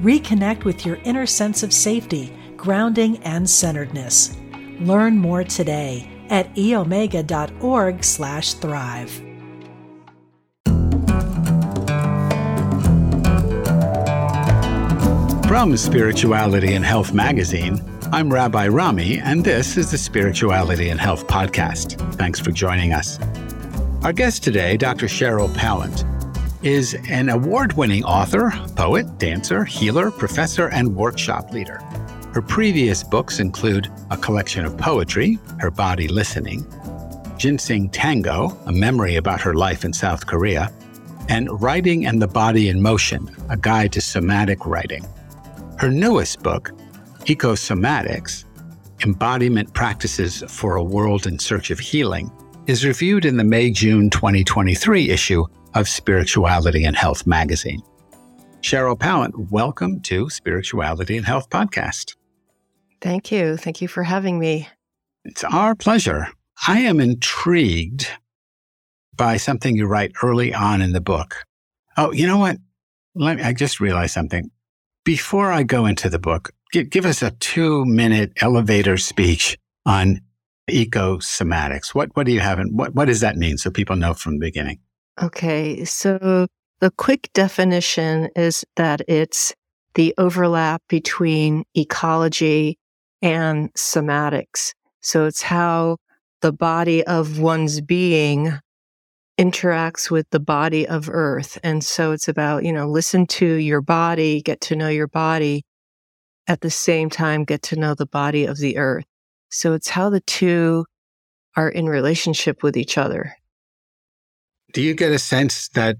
Reconnect with your inner sense of safety, grounding, and centeredness. Learn more today at eomega.org slash thrive. From Spirituality and Health magazine, I'm Rabbi Rami, and this is the Spirituality and Health Podcast. Thanks for joining us. Our guest today, Dr. Cheryl Pallant, is an award winning author, poet, dancer, healer, professor, and workshop leader. Her previous books include a collection of poetry, Her Body Listening, Ginseng Tango, a memory about her life in South Korea, and Writing and the Body in Motion, a guide to somatic writing. Her newest book, Ecosomatics Embodiment Practices for a World in Search of Healing, is reviewed in the May June 2023 issue of Spirituality and Health magazine. Cheryl Pallant, welcome to Spirituality and Health Podcast. Thank you. Thank you for having me. It's our pleasure. I am intrigued by something you write early on in the book. Oh, you know what? Let me, I just realized something. Before I go into the book, give, give us a two minute elevator speech on ecosomatics. What what do you have and what, what does that mean so people know from the beginning? Okay, so the quick definition is that it's the overlap between ecology and somatics. So it's how the body of one's being interacts with the body of earth. And so it's about, you know, listen to your body, get to know your body, at the same time, get to know the body of the earth. So it's how the two are in relationship with each other. Do you get a sense that,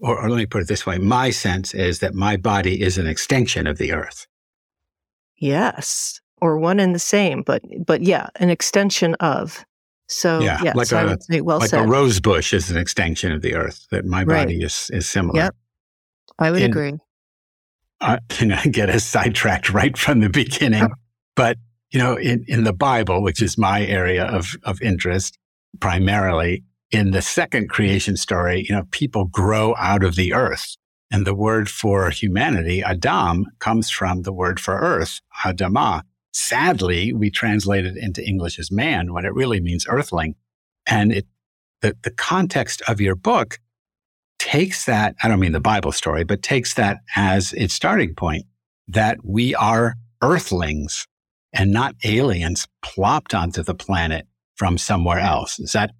or, or, let me put it this way, my sense is that my body is an extension of the earth. Yes, or one and the same, but but yeah, an extension of. So yeah, yes, like I a, would say well like said. a rose bush is an extension of the earth. That my Right. body is is similar. Yep. I would And- agree. I, and I get us sidetracked right from the beginning. But, you know, in, in the Bible, which is my area of, of interest primarily, in the second creation story, you know, people grow out of the earth. And the word for humanity, Adam, comes from the word for earth, Adamah. Sadly, we translate it into English as man when it really means earthling. And it, the, the context of your book takes that, I don't mean the Bible story, but takes that as its starting point that we are earthlings and not aliens plopped onto the planet from somewhere else. Is that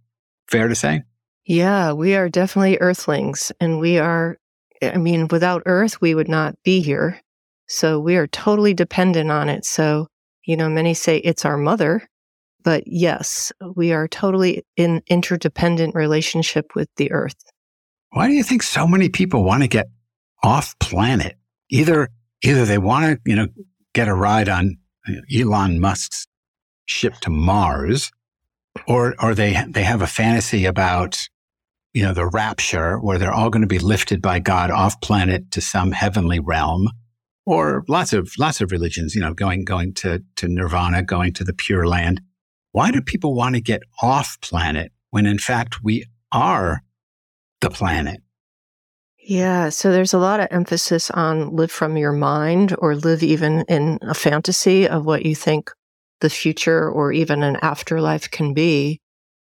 fair to say? Yeah, we are definitely earthlings and we are I mean, without earth we would not be here. So we are totally dependent on it. So, you know, many say it's our mother, but yes, we are totally in interdependent relationship with the earth. Why do you think so many people want to get off planet? Either, either they want to, you know, get a ride on uh, Elon Musk's ship to Mars, or, or they, they have a fantasy about, you know, the rapture where they're all going to be lifted by God off planet to some heavenly realm, or lots of, lots of religions, you know, going, going to, to nirvana, going to the pure land. Why do people want to get off planet when in fact we are the planet? Yeah, so there's a lot of emphasis on live from your mind or live even in a fantasy of what you think the future or even an afterlife can be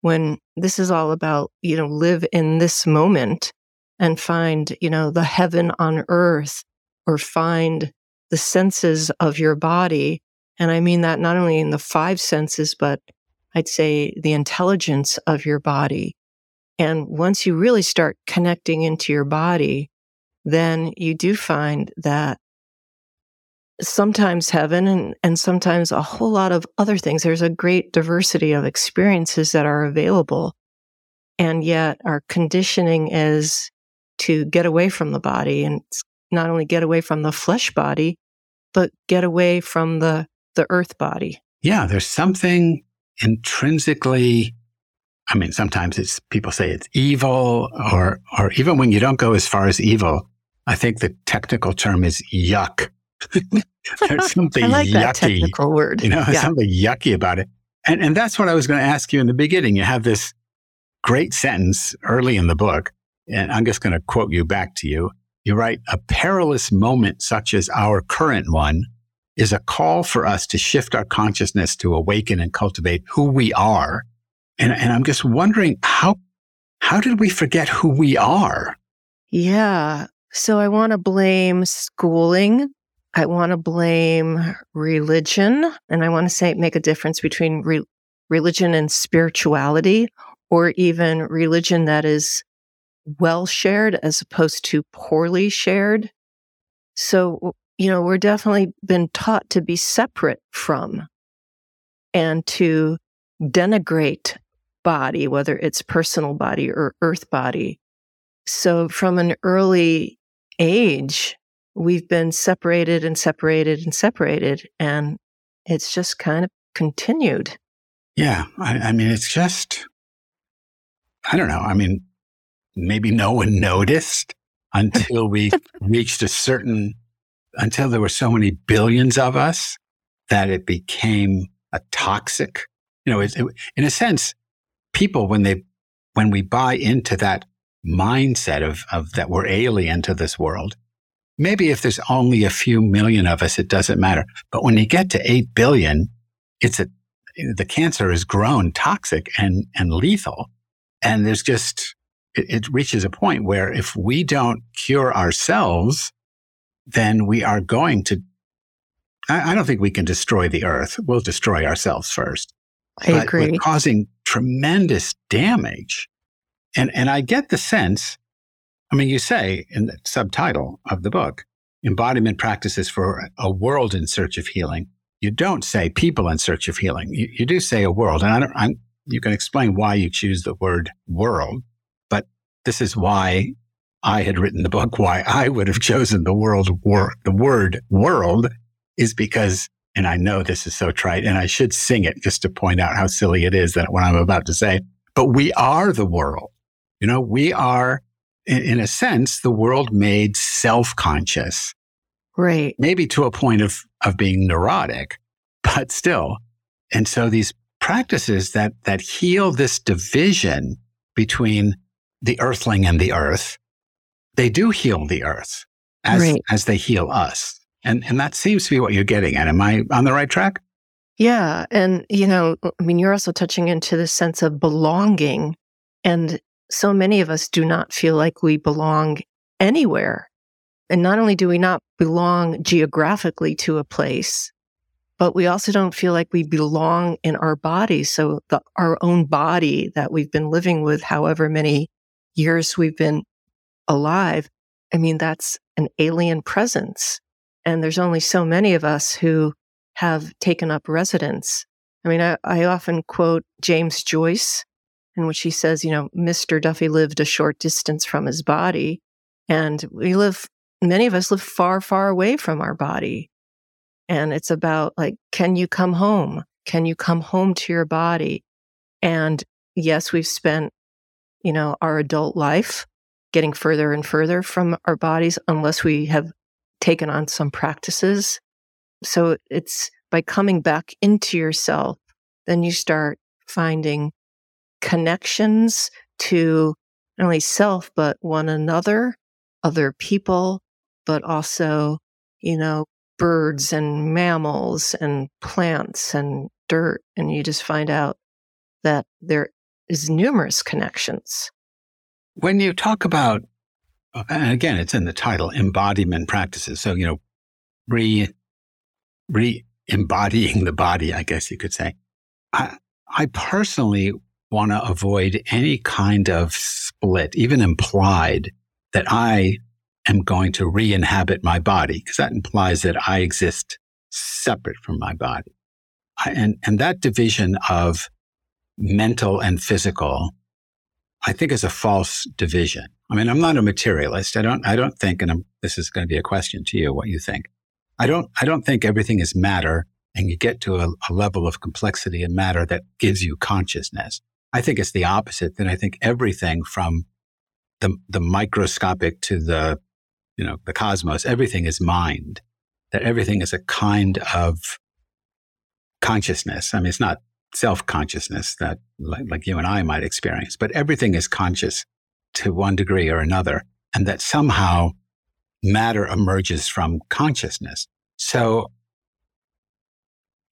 when this is all about, you know, live in this moment and find, you know, the heaven on earth or find the senses of your body. And I mean that not only in the five senses, but I'd say the intelligence of your body. And once you really start connecting into your body, then you do find that sometimes heaven and, and sometimes a whole lot of other things. There's a great diversity of experiences that are available. And yet our conditioning is to get away from the body and not only get away from the flesh body, but get away from the, the earth body. Yeah, there's something intrinsically I mean, sometimes it's people say it's evil, or or even when you don't go as far as evil, I think the technical term is yuck. There's something I like yucky, that technical word. you know, Yeah. something yucky about it. And and that's what I was going to ask you in the beginning. You have this great sentence early in the book, and I'm just going to quote you back to you. You write, "A perilous moment such as our current one." Is a call for us to shift our consciousness to awaken and cultivate who we are and, and I'm just wondering how how did we forget who we are? Yeah. So I want to blame schooling. I want to blame religion. And I want to say make a difference between re- religion and spirituality, or even religion that is well shared as opposed to poorly shared. So, you know, we're definitely been taught to be separate from and to denigrate body, whether it's personal body or earth body. So from an early age, we've been separated and separated and separated. And it's just kind of continued. Yeah, I, I mean, it's just I don't know. I mean, maybe no one noticed until we reached a certain until there were so many billions of us that it became a toxic. You know, it, it, in a sense, people when they when we buy into that mindset of of that we're alien to this world maybe if there's only a few million of us it doesn't matter but when you get to 8 billion it's a the cancer has grown toxic and and lethal and there's just it, it reaches a point where if we don't cure ourselves then we are going to I, I don't think we can destroy the earth we'll destroy ourselves first I but agree. We're causing tremendous damage. And, and I get the sense, I mean, you say in the subtitle of the book, embodiment practices for a world in search of healing. You don't say people in search of healing. You, you do say a world. And I don't, I'm, you can explain why you choose the word world, but this is why I had written the book, why I would have chosen the world, wor- the word world is because and I know this is so trite, and I should sing it just to point out how silly it is that what I'm about to say. But we are the world. You know, we are, in, in a sense, the world made self-conscious, Right. maybe to a point of of being neurotic, but still. And so these practices that that heal this division between the earthling and the earth, they do heal the earth as Right. as they heal us. And and that seems to be what you're getting at. Am I on the right track? Yeah. And, you know, I mean, you're also touching into the sense of belonging. And so many of us do not feel like we belong anywhere. And not only do we not belong geographically to a place, but we also don't feel like we belong in our bodies. So the, our own body that we've been living with, however many years we've been alive, I mean, that's an alien presence. And there's only so many of us who have taken up residence. I mean, I, I often quote James Joyce, in which he says, you know, Mr. Duffy lived a short distance from his body. And we live, many of us live far, far away from our body. And it's about like, can you come home? Can you come home to your body? And yes, we've spent, you know, our adult life getting further and further from our bodies unless we have taken on some practices. So it's by coming back into yourself, then you start finding connections to not only self, but one another, other people, but also, you know, birds and mammals and plants and dirt. And you just find out that there is numerous connections. When you talk about, uh, and again, it's in the title, embodiment practices. So, you know, re, re embodying the body, I guess you could say. I, I personally want to avoid any kind of split, even implied that I am going to re inhabit my body, because that implies that I exist separate from my body. I, and, and that division of mental and physical, I think is a false division. I mean, I'm not a materialist. I don't, I don't think, and I'm, this is going to be a question to you, what you think. I don't, I don't think everything is matter and you get to a, a level of complexity in matter that gives you consciousness. I think it's the opposite. That I think everything from the, the microscopic to the, you know, the cosmos, everything is mind, that everything is a kind of consciousness. I mean, it's not self consciousness that like, like you and I might experience, but everything is conscious to one degree or another, and that somehow matter emerges from consciousness. So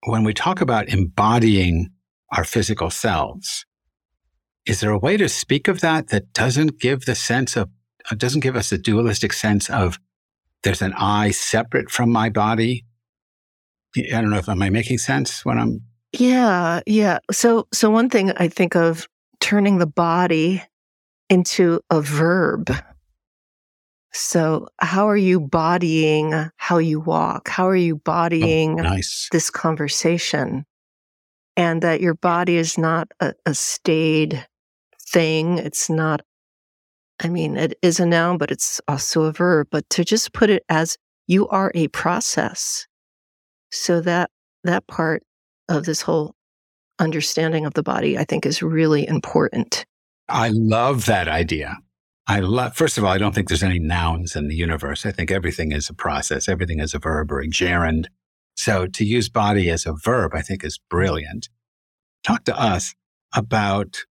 when we talk about embodying our physical selves, is there a way to speak of that that doesn't give the sense of, uh, doesn't give us a dualistic sense of there's an I separate from my body? I don't know if am I making sense when I'm yeah, yeah. So so one thing I think of turning the body into a verb. So how are you bodying how you walk? How are you oh, bodying oh, nice. this conversation? And that your body is not a, a staid thing. It's not I mean, it is a noun, but it's also a verb. But to just put it as you are a process. So that that part of this whole understanding of the body, I think, is really important. I love that idea. I love, first of all, I don't think there's any nouns in the universe. I think everything is a process, everything is a verb or a gerund. So to use body as a verb, I think is brilliant. Talk to us about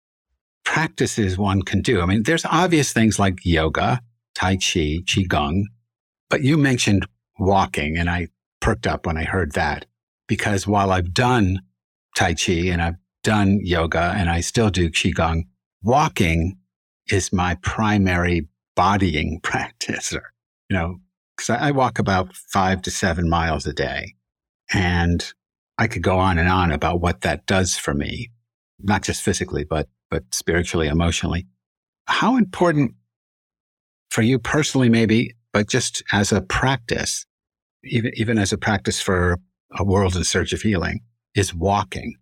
practices one can do. I mean, there's obvious things like yoga, Tai Chi, Qigong, but you mentioned walking, and I perked up when I heard that because while I've done Tai Chi and I've done yoga and I still do Qigong, walking is my primary bodying practice. You know, because I, I walk about five to seven miles a day. And I could go on and on about what that does for me, not just physically, but, but spiritually, emotionally. How important for you personally, maybe, but just as a practice, even, even as a practice for a world in search of healing is walking.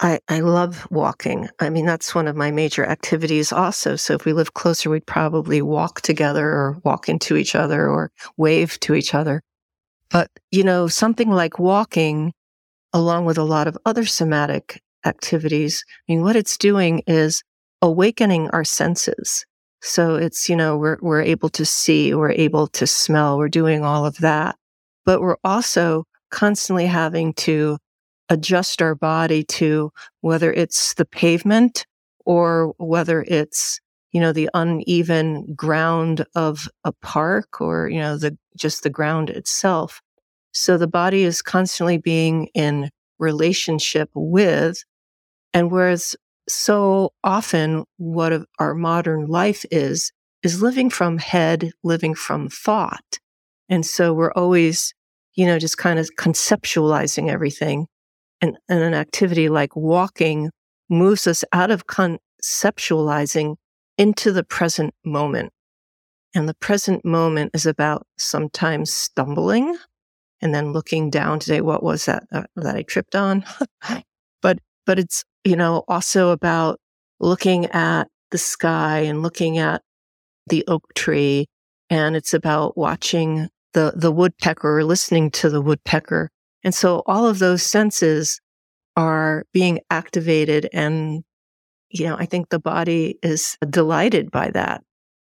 I, I love walking. I mean, that's one of my major activities also. So if we live closer, we'd probably walk together or walk into each other or wave to each other. But, you know, something like walking, along with a lot of other somatic activities, I mean, what it's doing is awakening our senses. So it's, you know, we're, we're able to see, we're able to smell, we're doing all of that. But we're also constantly having to adjust our body to whether it's the pavement or whether it's you know the uneven ground of a park or you know the just the ground itself so the body is constantly being in relationship with and whereas so often what our modern life is is living from head living from thought and so we're always you know, just kind of conceptualizing everything. And, and an activity like walking moves us out of conceptualizing into the present moment. And the present moment is about sometimes stumbling and then looking down today, what was that uh, that I tripped on? but, but it's, you know, also about looking at the sky and looking at the oak tree. And it's about watching the, the woodpecker or listening to the woodpecker. And so all of those senses are being activated. And, you know, I think the body is delighted by that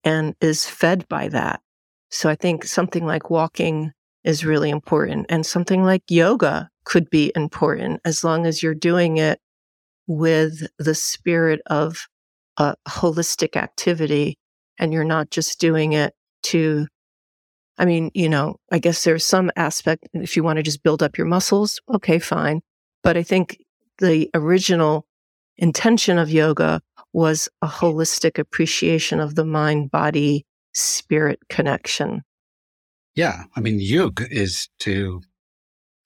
and is fed by that. So I think something like walking is really important and something like yoga could be important as long as you're doing it with the spirit of a holistic activity and you're not just doing it to I mean, you know, I guess there's some aspect, if you want to just build up your muscles, okay, fine. But I think the original intention of yoga was a holistic appreciation of the mind body spirit connection. Yeah. I mean, yoga is to,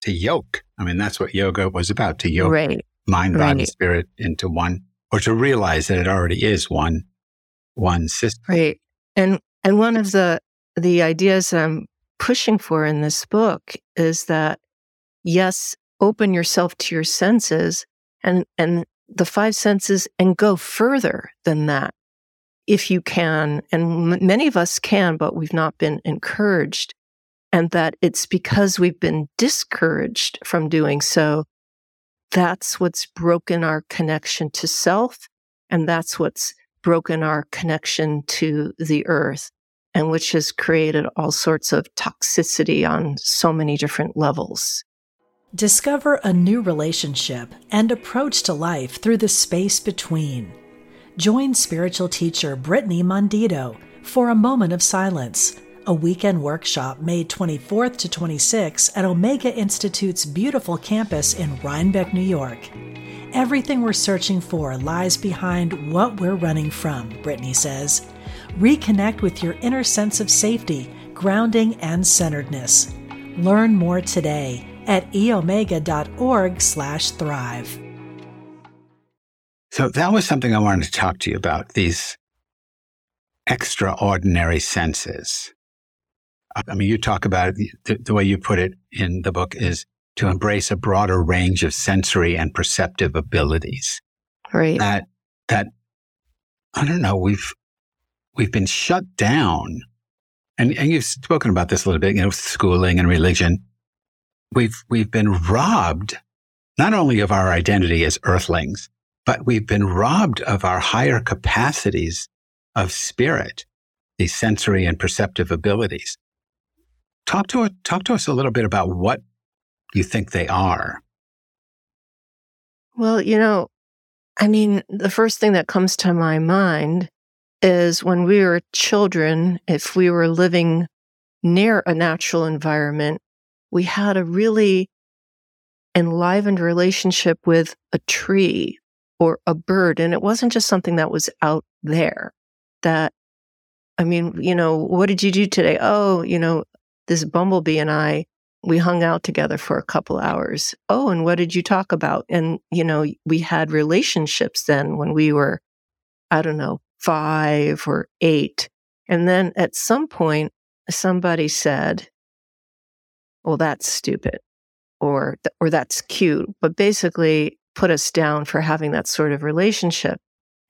to yoke. I mean, that's what yoga was about to yoke right. mind, body, right. spirit into one, or to realize that it already is one, one system. Right. And, and one of the the ideas I'm pushing for in this book is that yes, open yourself to your senses and, and the five senses and go further than that. if you can, and m- many of us can, but we've not been encouraged, and that it's because we've been discouraged from doing so. That's what's broken our connection to self, and that's what's broken our connection to the earth, and which has created all sorts of toxicity on so many different levels. Discover a new relationship and approach to life through the space between. Join spiritual teacher Brittany Mondito for a moment of silence, a weekend workshop May 24th to 26th at Omega Institute's beautiful campus in Rhinebeck, New York. Everything we're searching for lies behind what we're running from, Brittany says. Reconnect with your inner sense of safety, grounding, and centeredness. Learn more today at eomega.org slash thrive. So that was something I wanted to talk to you about, these extraordinary senses. I mean, you talk about it, the, the way you put it in the book is to embrace a broader range of sensory and perceptive abilities. Right. That, that, I don't know, we've, we've been shut down. And, and you've spoken about this a little bit, you know, schooling and religion. We've, we've been robbed not only of our identity as earthlings, but we've been robbed of our higher capacities of spirit, these sensory and perceptive abilities. Talk to, talk to us a little bit about what you think they are. Well, you know, I mean, the first thing that comes to my mind is when we were children, if we were living near a natural environment, we had a really enlivened relationship with a tree or a bird. And it wasn't just something that was out there that, I mean, you know, what did you do today? Oh, you know, this bumblebee and I, we hung out together for a couple hours. Oh, and what did you talk about? And, you know, we had relationships then when we were, I don't know, five or eight. And then at some point, somebody said, well, that's stupid or, or that's cute. But basically, put us down for having that sort of relationship.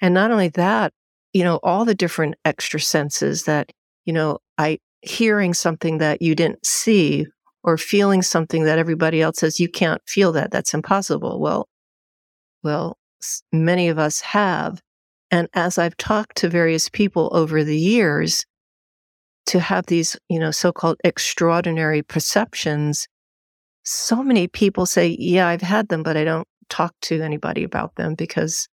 And not only that, you know, all the different extra senses that, you know, I hearing something that you didn't see or feeling something that everybody else says you can't feel that. That's impossible. Well, well, many of us have. And as I've talked to various people over the years, to have these, you know, so-called extraordinary perceptions, so many people say, yeah, I've had them, but I don't talk to anybody about them because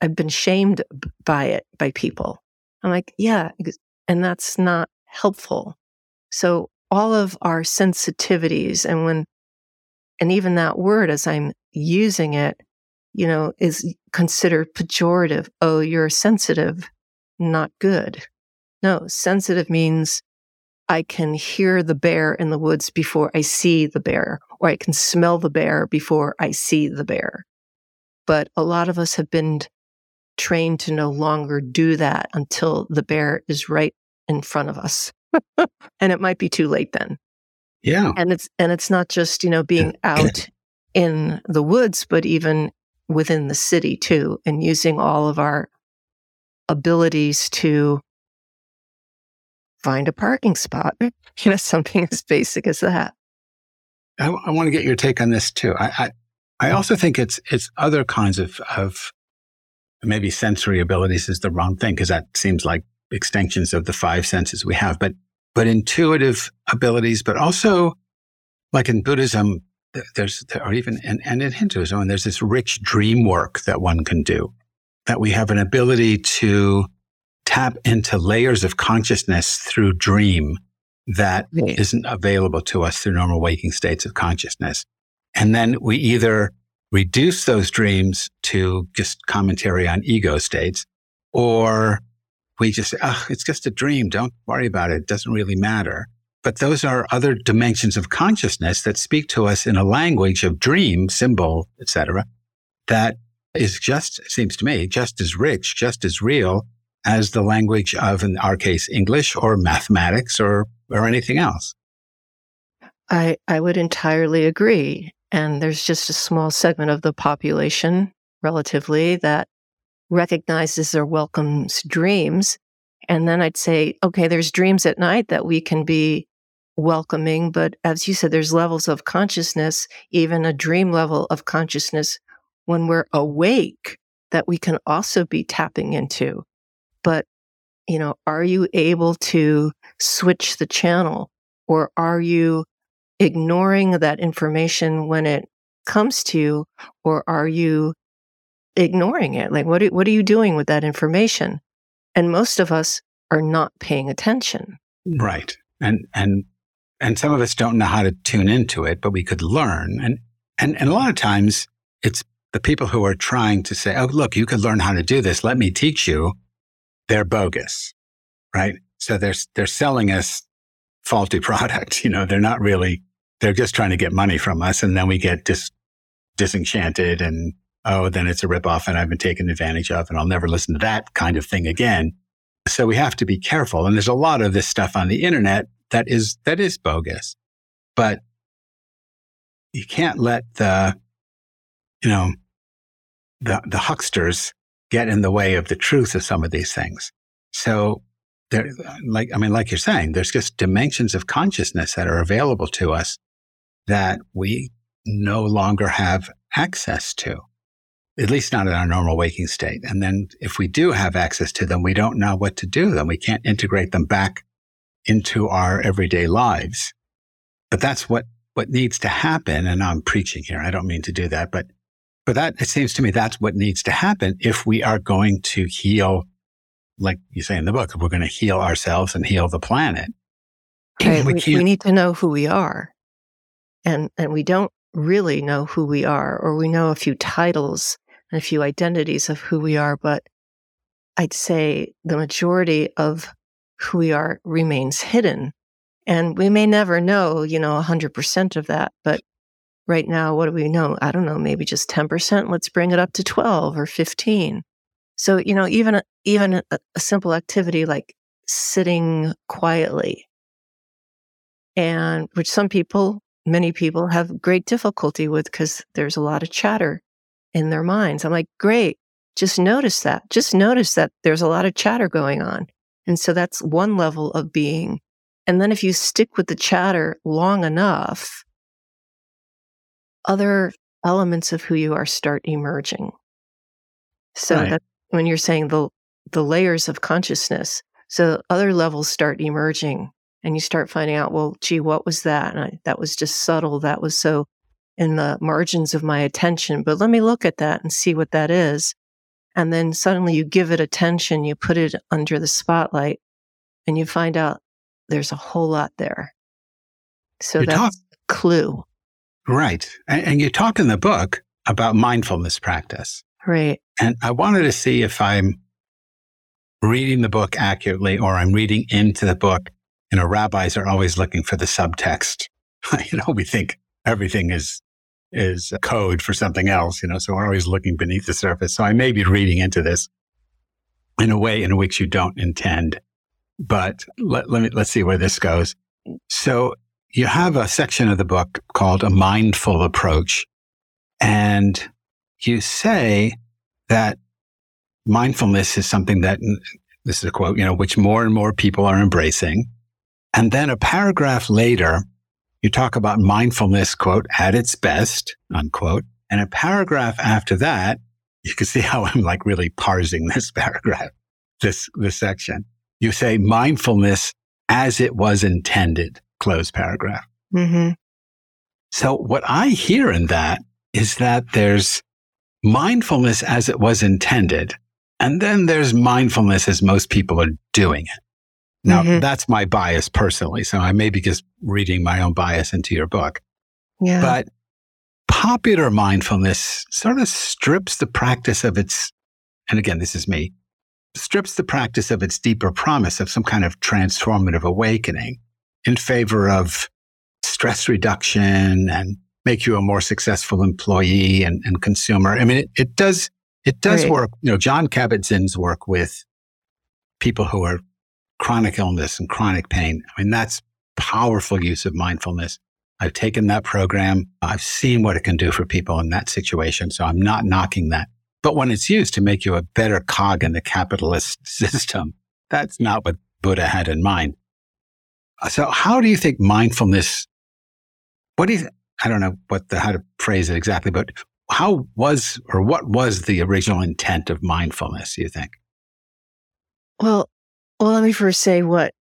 I've been shamed by it by people. I'm like, yeah, and that's not helpful. So all of our sensitivities and when and even that word as I'm using it, you know, is considered pejorative. Oh, you're sensitive, not good. No, sensitive means I can hear the bear in the woods before I see the bear, or I can smell the bear before I see the bear. But a lot of us have been trained to no longer do that until the bear is right in front of us. and it might be too late then. Yeah. And it's and it's not just, you know, being out in the woods, but even within the city too, and using all of our abilities to find a parking spot. You know, something as basic as that. I, I want to get your take on this too. I, I, I also think it's it's other kinds of of maybe sensory abilities is the wrong thing because that seems like extensions of the five senses we have, but but intuitive abilities, but also like in Buddhism, there's there or even and, and in Hinduism, and there's this rich dream work that one can do. That we have an ability to tap into layers of consciousness through dream that right. not available to us through normal waking states of consciousness. And then we either reduce those dreams to just commentary on ego states, or we just say, oh, it's just a dream. Don't worry about it. It doesn't really matter. But those are other dimensions of consciousness that speak to us in a language of dream, symbol, etc. That is just, seems to me, just as rich, just as real as the language of, in our case, English or mathematics or or anything else. I, I would entirely agree. And there's just a small segment of the population, relatively, that recognizes or welcomes dreams. And then I'd say, okay, there's dreams at night that we can be welcoming. But as you said, there's levels of consciousness, even a dream level of consciousness when we're awake that we can also be tapping into. But, you know, are you able to switch the channel or are you ignoring that information when it comes to you or are you ignoring it? Like, what, what are you doing with that information? And most of us are not paying attention. Right. And, and, and some of us don't know how to tune into it, but we could learn. And, and, and a lot of times it's the people who are trying to say, Oh, look, you could learn how to do this. Let me teach you. They're bogus, right? So they're, they're selling us faulty product. You know, they're not really, they're just trying to get money from us. And then we get dis, disenchanted and oh, then it's a ripoff and I've been taken advantage of and I'll never listen to that kind of thing again. So we have to be careful. And there's a lot of this stuff on the internet that is, that is bogus, but you can't let the, you know, the, the hucksters get in the way of the truth of some of these things. So there, like, I mean, like you're saying, there's just dimensions of consciousness that are available to us that we no longer have access to at least not in our normal waking state. And then if we do have access to them, we don't know what to do them. We can't integrate them back into our everyday lives. But that's what, what needs to happen. And I'm preaching here. I don't mean to do that, but, but that, it seems to me that's what needs to happen if we are going to heal, like you say in the book, if we're going to heal ourselves and heal the planet. Okay, we, we, we need to know who we are. And, and we don't really know who we are, or we know a few titles and a few identities of who we are, but I'd say the majority of who we are remains hidden. And we may never know, you know, 100% of that. But right now, what do we know? I don't know, maybe just 10%. Let's bring it up to 12 or 15. So, you know, even, even a, a simple activity like sitting quietly and which some people, many people have great difficulty with because there's a lot of chatter in their minds. I'm like, great. Just notice that. Just notice that there's a lot of chatter going on. And so that's one level of being. And then if you stick with the chatter long enough, other elements of who you are start emerging. So right. that when you're saying the the layers of consciousness, so other levels start emerging and you start finding out, well, gee, what was that? And I, that was just subtle. That was so in the margins of my attention, but let me look at that and see what that is. And then suddenly you give it attention, you put it under the spotlight, and you find out there's a whole lot there. So you that's talk, a clue. Right. And, and you talk in the book about mindfulness practice. Right. And I wanted to see if I'm reading the book accurately or I'm reading into the book. You know, rabbis are always looking for the subtext. you know, we think everything is is code for something else, you know, so we're always looking beneath the surface. So I may be reading into this in a way in which you don't intend, but let, let me, let's see where this goes. So you have a section of the book called a mindful approach and you say that mindfulness is something that this is a quote, you know, which more and more people are embracing. And then a paragraph later, you talk about mindfulness, quote, at its best, unquote. And a paragraph after that, you can see how I'm like really parsing this paragraph, this, this section. You say mindfulness as it was intended, close paragraph. Mm-hmm. So what I hear in that is that there's mindfulness as it was intended. And then there's mindfulness as most people are doing it. Now, mm-hmm. that's my bias personally. So I may be just reading my own bias into your book. Yeah. But popular mindfulness sort of strips the practice of its, and again, this is me, strips the practice of its deeper promise of some kind of transformative awakening in favor of stress reduction and make you a more successful employee and, and consumer. I mean, it, it does, it does right. work. You know, Jon Kabat-Zinn's work with people who are chronic illness and chronic pain. I mean, that's powerful use of mindfulness. I've taken that program. I've seen what it can do for people in that situation. So I'm not knocking that. But when it's used to make you a better cog in the capitalist system, that's not what Buddha had in mind. So how do you think mindfulness, what do you, I don't know what the, how to phrase it exactly, but how was or what was the original intent of mindfulness, you think? Well, well, let me first say what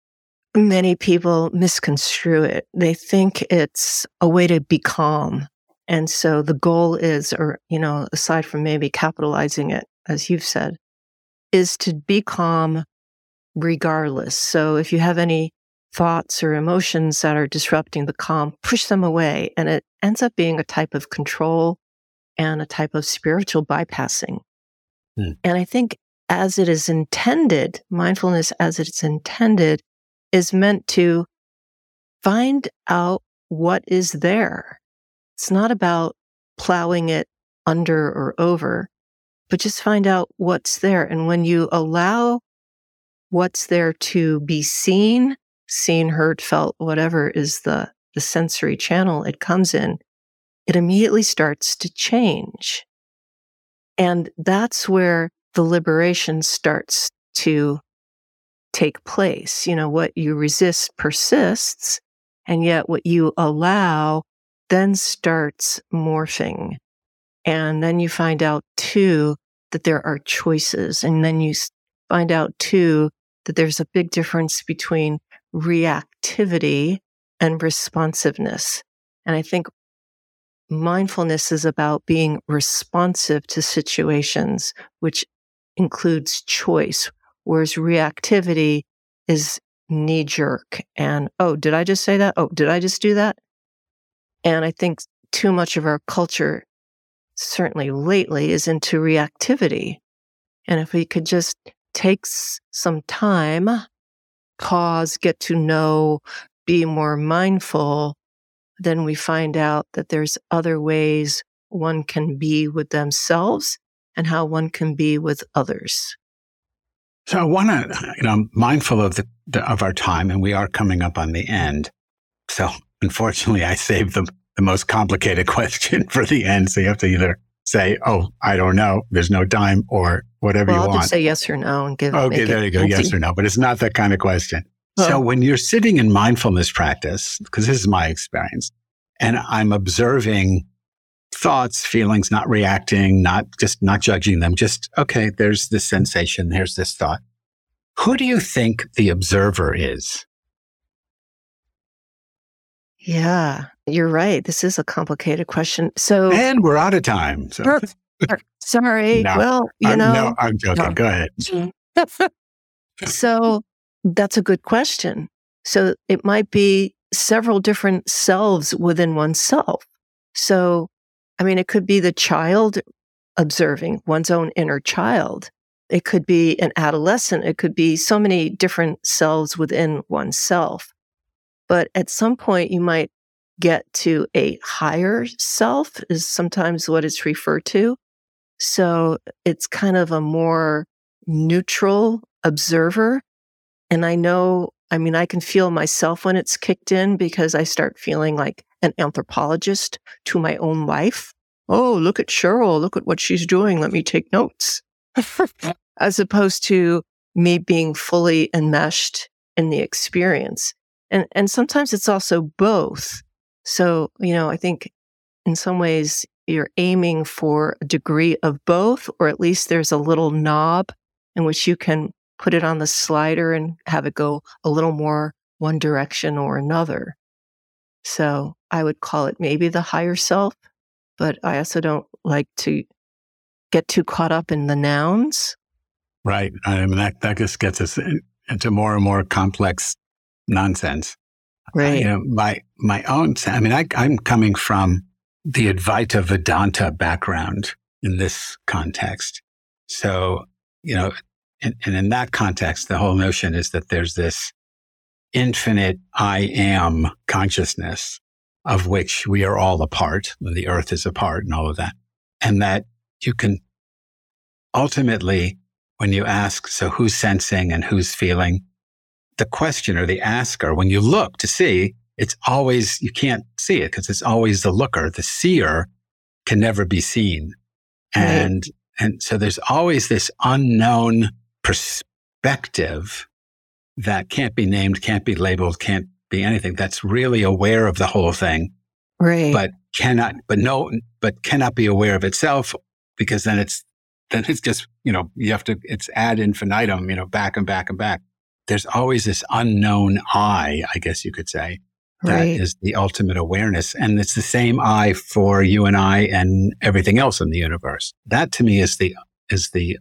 many people misconstrue it. They think it's a way to be calm. And so the goal is, or, you know, aside from maybe capitalizing it, as you've said, is to be calm regardless. So if you have any thoughts or emotions that are disrupting the calm, push them away. And it ends up being a type of control and a type of spiritual bypassing. Hmm. And I think as it is intended, mindfulness as it's intended is meant to find out what is there. It's not about plowing it under or over, but just find out what's there. And when you allow what's there to be seen, seen, heard, felt, whatever is the, the sensory channel it comes in, it immediately starts to change. And that's where the liberation starts to take place. You know, what you resist persists, and yet what you allow then starts morphing. And then you find out too that there are choices. And then you find out too that there's a big difference between reactivity and responsiveness. And I think mindfulness is about being responsive to situations, which includes choice, whereas reactivity is knee jerk and, oh, did I just say that? Oh, did I just do that? And I think too much of our culture, certainly lately, is into reactivity. And if we could just take some time, pause, get to know, be more mindful, then we find out that there's other ways one can be with themselves and how one can be with others. So I want to, you know, mindful of the, the, of our time, and we are coming up on the end. So unfortunately, I saved the the most complicated question for the end. So you have to either say, "Oh, I don't know," there's no time, or whatever well, you I'll want. Just say yes or no and give. Okay, there you go. Yes or no, but it's not that kind of question. So when you're sitting in mindfulness practice, because this is my experience, and I'm observing thoughts, feelings, not reacting, not just not judging them, just, okay, there's this sensation, there's this thought. Who do you think the observer is? Yeah, you're right. This is a complicated question. So, and we're out of time. So. Sorry. No, well, you uh, I'm, know, no, I'm joking. No. Go ahead. so that's a good question. So it might be several different selves within oneself. So, I mean, it could be the child observing one's own inner child. It could be an adolescent. It could be so many different selves within oneself. But at some point, you might get to a higher self, is sometimes what it's referred to. So it's kind of a more neutral observer. And I know I mean, I can feel myself when it's kicked in because I start feeling like an anthropologist to my own life. Oh, look at Cheryl. Look at what she's doing. Let me take notes. As opposed to me being fully enmeshed in the experience. And, and sometimes it's also both. So, you know, I think in some ways you're aiming for a degree of both, or at least there's a little knob in which you can put it on the slider and have it go a little more one direction or another. So I would call it maybe the higher self, but I also don't like to get too caught up in the nouns. Right. I mean, that, that just gets us into more and more complex nonsense. Right. You know, my, my own, I mean, I, I'm coming from the Advaita Vedanta background in this context. So, you know, and, and in that context, the whole notion is that there's this infinite I am consciousness of which we are all a part, the earth is a part and all of that. And that you can ultimately, when you ask, so who's sensing and who's feeling, the questioner, the asker, when you look to see, it's always, you can't see it because it's always the looker. The seer can never be seen. And, And so there's always this unknown perspective that can't be named, can't be labeled, can't be anything. That's really aware of the whole thing. Right. But cannot, but no, but cannot be aware of itself because then it's, then it's just, you know, you have to, it's ad infinitum, you know, back and back and back. There's always this unknown I, I guess you could say, that right. is the ultimate awareness. And it's the same I for you and I and everything else in the universe. That to me is the, is the,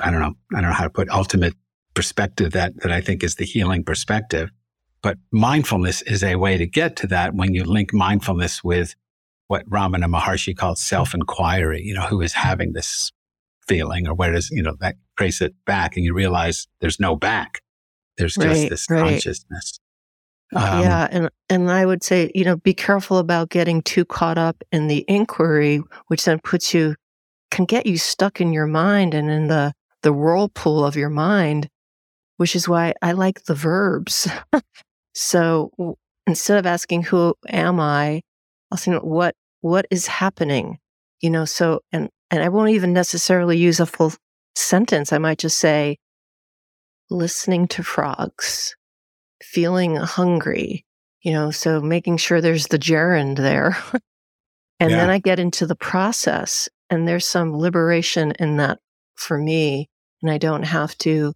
I don't know, I don't know how to put ultimate perspective that, that I think is the healing perspective. But mindfulness is a way to get to that when you link mindfulness with what Ramana Maharshi called self inquiry, you know, who is having this feeling or where does, you know, that trace it back and you realize there's no back. There's just this right. consciousness. Um, yeah, and and I would say, you know, be careful about getting too caught up in the inquiry, which then puts you can get you stuck in your mind and in the the whirlpool of your mind, which is why I like the verbs. so instead of asking who am I, I'll say what what is happening, you know. So and and I won't even necessarily use a full sentence. I might just say, listening to frogs feeling hungry, you know, so making sure there's the gerund there. and then I get into the process, and there's some liberation in that for me. And I don't have to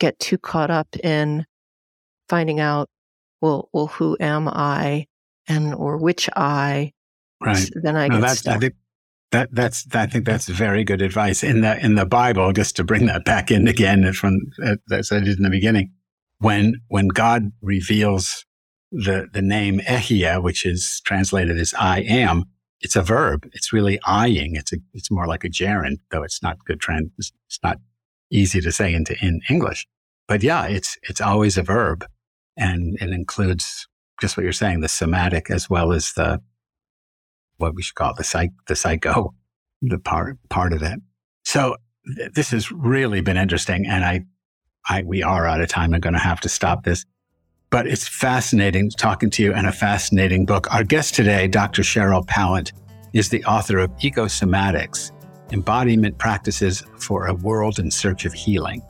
get too caught up in finding out, well, well, who am I and or which I? right. Then I No, get that's, I stuck. think that, that's, I think that's very good advice in the, in the Bible, just to bring that back in again from, uh, as I did in the beginning. When, when God reveals the, the name Ehyeh, which is translated as I am, it's a verb. It's really eyeing. It's a, it's more like a gerund, though it's not good trend. It's, it's not easy to say into, in English. But yeah, it's, it's always a verb and it includes just what you're saying, the somatic as well as the, what we should call the psych, the psycho, the part, part of it. So th- this has really been interesting. And I, I, we are out of time. I'm going to have to stop this, but it's fascinating talking to you and a fascinating book. Our guest today, Dr. Cheryl Pallant, is the author of Ecosomatics, Embodiment Practices for a World in Search of Healing.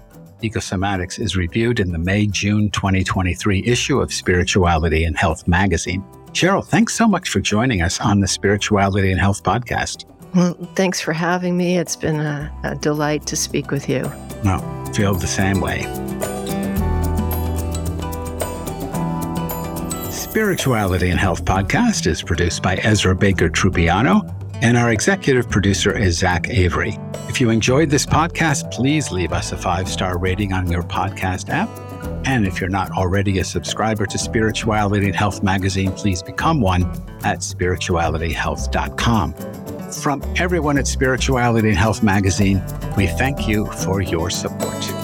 Ecosomatics is reviewed in the May June 2023 issue of Spirituality and Health magazine. Cheryl, thanks so much for joining us on the Spirituality and Health podcast. Well, thanks for having me. It's been a, a delight to speak with you. No, feel the same way. Spirituality and Health podcast is produced by Ezra Baker Trupiano, and our executive producer is Zach Avery. If you enjoyed this podcast, please leave us a five star rating on your podcast app. And if you're not already a subscriber to Spirituality and Health magazine, please become one at spiritualityhealth.com. From everyone at Spirituality and Health magazine, we thank you for your support.